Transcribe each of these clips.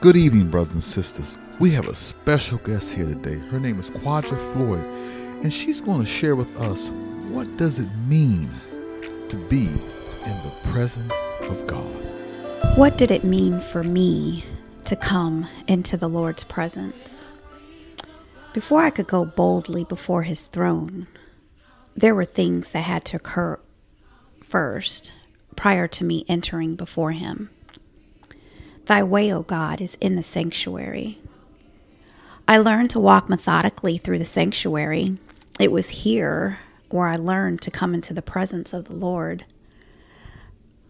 Good evening, brothers and sisters. We have a special guest here today. Her name is Kwaja Floyd, and she's going to share with us what does it mean to be in the presence of God. What did it mean for me to come into the Lord's presence? Before I could go boldly before his throne, there were things that had to occur first prior to me entering before him. Thy way, O God, is in the sanctuary. I learned to walk methodically through the sanctuary. It was here where I learned to come into the presence of the Lord.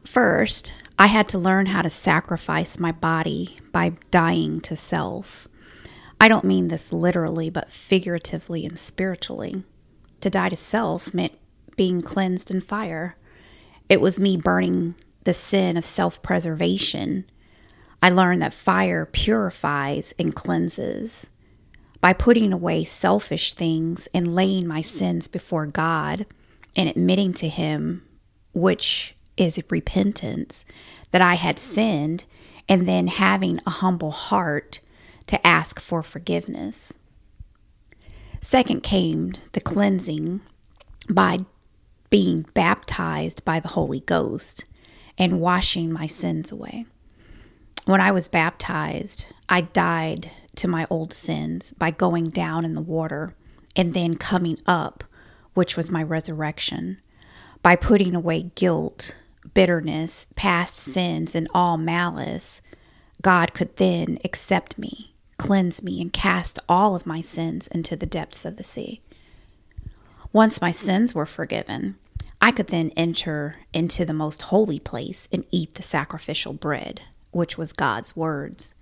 First, I had to learn how to sacrifice my body by dying to self. I don't mean this literally, but figuratively and spiritually. To die to self meant being cleansed in fire. It was me burning the sin of self preservation I learned that fire purifies and cleanses. By putting away selfish things and laying my sins before God and admitting to Him, which is repentance, that I had sinned, and then having a humble heart to ask for forgiveness. Second came the cleansing by being baptized by the Holy Ghost and washing my sins away. When I was baptized, I died to my old sins by going down in the water and then coming up, which was my resurrection, by putting away guilt, bitterness, past sins, and all malice. God could then accept me, cleanse me, and cast all of my sins into the depths of the sea. Once my sins were forgiven, I could then enter into the most holy place and eat the sacrificial bread which was God's words.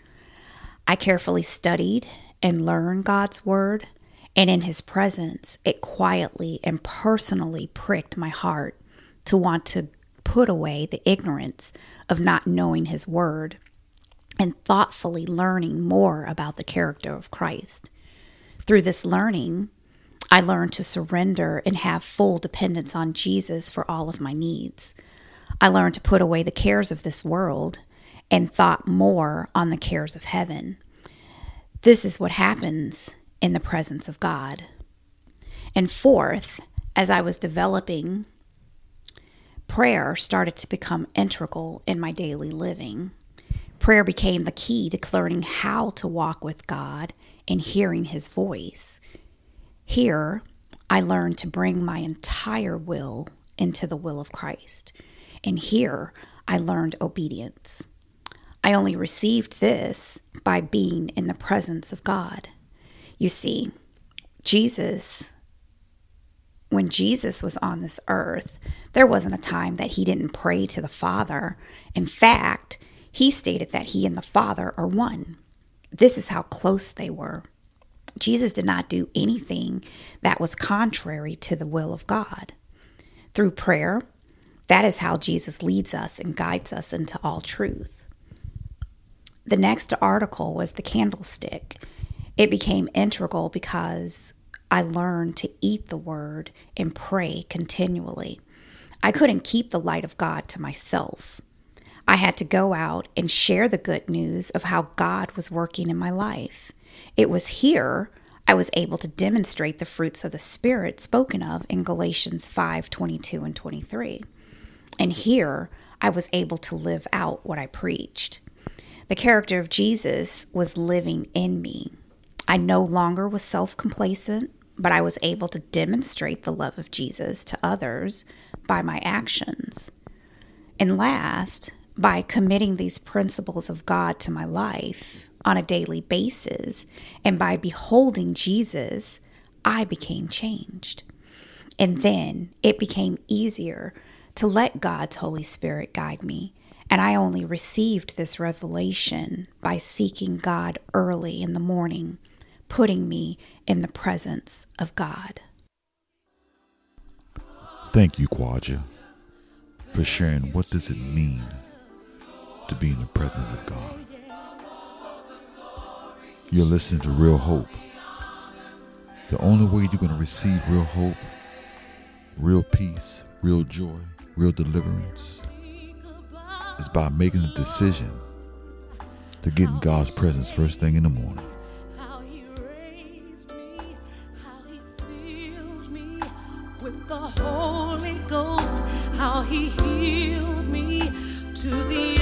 I carefully studied and learned God's word, and in His presence, it quietly and personally pricked my heart to want to put away the ignorance of not knowing His word and thoughtfully learning more about the character of Christ. Through this learning, I learned to surrender and have full dependence on Jesus for all of my needs. I learned to put away the cares of this world and thought more on the cares of heaven. This is what happens in the presence of God. And fourth, as I was developing, prayer started to become integral in my daily living. Prayer became the key to learning how to walk with God and hearing His voice. Here, I learned to bring my entire will into the will of Christ. And here, I learned obedience. I only received this by being in the presence of God. You see, Jesus, when Jesus was on this earth, there wasn't a time that he didn't pray to the Father. In fact, he stated that he and the Father are one. This is how close they were. Jesus did not do anything that was contrary to the will of God. Through prayer, that is how Jesus leads us and guides us into all truth. The next article was the candlestick. It became integral because I learned to eat the word and pray continually. I couldn't keep the light of God to myself. I had to go out and share the good news of how God was working in my life. It was here I was able to demonstrate the fruits of the Spirit spoken of in Galatians 5 22 and 23. And here I was able to live out what I preached. The character of Jesus was living in me. I no longer was self complacent, but I was able to demonstrate the love of Jesus to others by my actions. And last, by committing these principles of God to my life on a daily basis, and by beholding Jesus, I became changed. And then it became easier to let God's Holy Spirit guide me and I only received this revelation by seeking God early in the morning, putting me in the presence of God. Thank you, Kwaja, for sharing what does it mean to be in the presence of God. You're listening to Real Hope. The only way you're going to receive real hope, real peace, real joy, real deliverance is by making a decision to get in God's presence first thing in the morning. The how he healed me to the